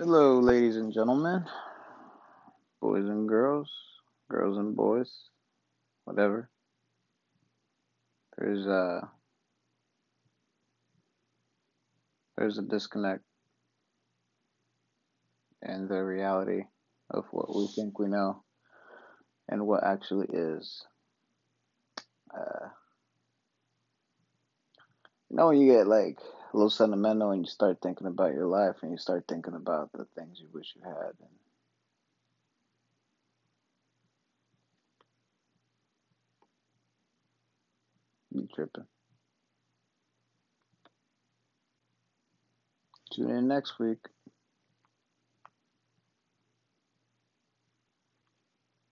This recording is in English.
Hello, ladies and gentlemen, boys and girls, girls and boys, whatever. There's a there's a disconnect in the reality of what we think we know and what actually is. Uh, you know, when you get like a little sentimental and you start thinking about your life and you start thinking about the things you wish you had and you tripping. Tune in next week.